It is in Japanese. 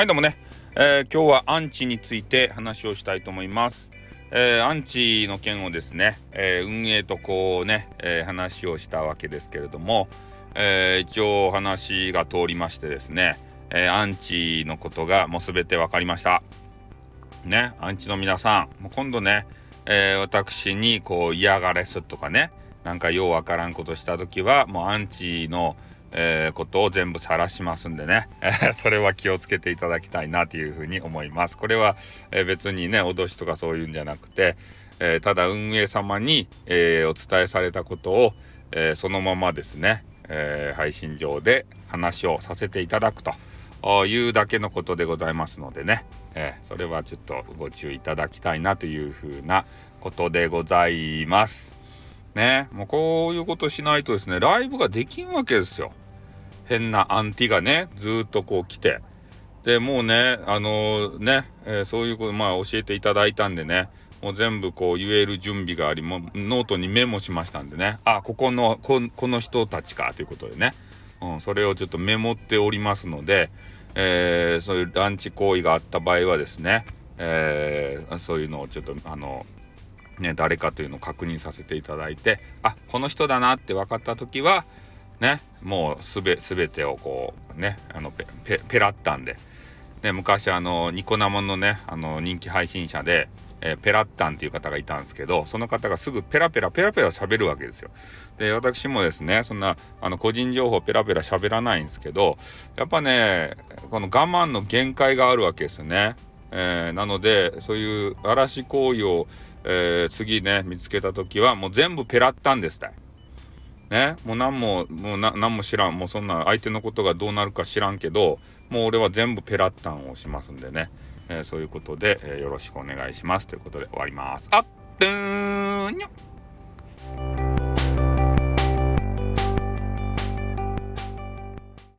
はいどうもね、えー、今日はアンチについて話をしたいと思います。えー、アンチの件をですね、えー、運営とこうね、え話をしたわけですけれども、え一応話が通りましてですね、えアンチのことがもう全て分かりました。ね、アンチの皆さん、もう今度ね、え私にこう嫌がれすとかね、なんかようわからんことした時は、もうアンチのえー、ことを全部晒しますんでね、えー、それは気をつけていただきたいなというふうに思います。これは、えー、別にね、脅しとかそういうんじゃなくて、えただ運営様に、えお伝えされたことを、えそのままですね、え配信上で話をさせていただくというだけのことでございますのでね、えそれはちょっとご注意いただきたいなというふうなことでございます。ね、もうこういうことしないとですね、ライブができんわけですよ。変なアンチがね、ずっとこう来て。で、もうね、あのー、ね、えー、そういうこと、まあ教えていただいたんでね、もう全部こう言える準備があり、もノートにメモしましたんでね、あ、ここの、ここの人たちかということでね、うん、それをちょっとメモっておりますので、えー、そういうアンチ行為があった場合はですね、えー、そういうのをちょっとあのね誰かというのを確認させていただいてあこの人だなって分かった時はねもうすべ全てをこうねあのペペペラッタンで、ね、昔あのニコ生のねあの人気配信者で、えー、ペラッタンっていう方がいたんですけどその方がすぐペラペラペラペラ喋るわけですよ。で私もですねそんなあの個人情報ペラペラ喋らないんですけどやっぱねこの我慢の限界があるわけですよね。えー、なのでそういう嵐行為を、えー、次ね見つけた時はもう全部ペラッタンですたい。ね、もう何も、もう何も知らん。もうそんな相手のことがどうなるか知らんけど、もう俺は全部ペラッタンをしますんでね。えー、そういうことで、えー、よろしくお願いします。ということで終わります。あっ、ぷーにょ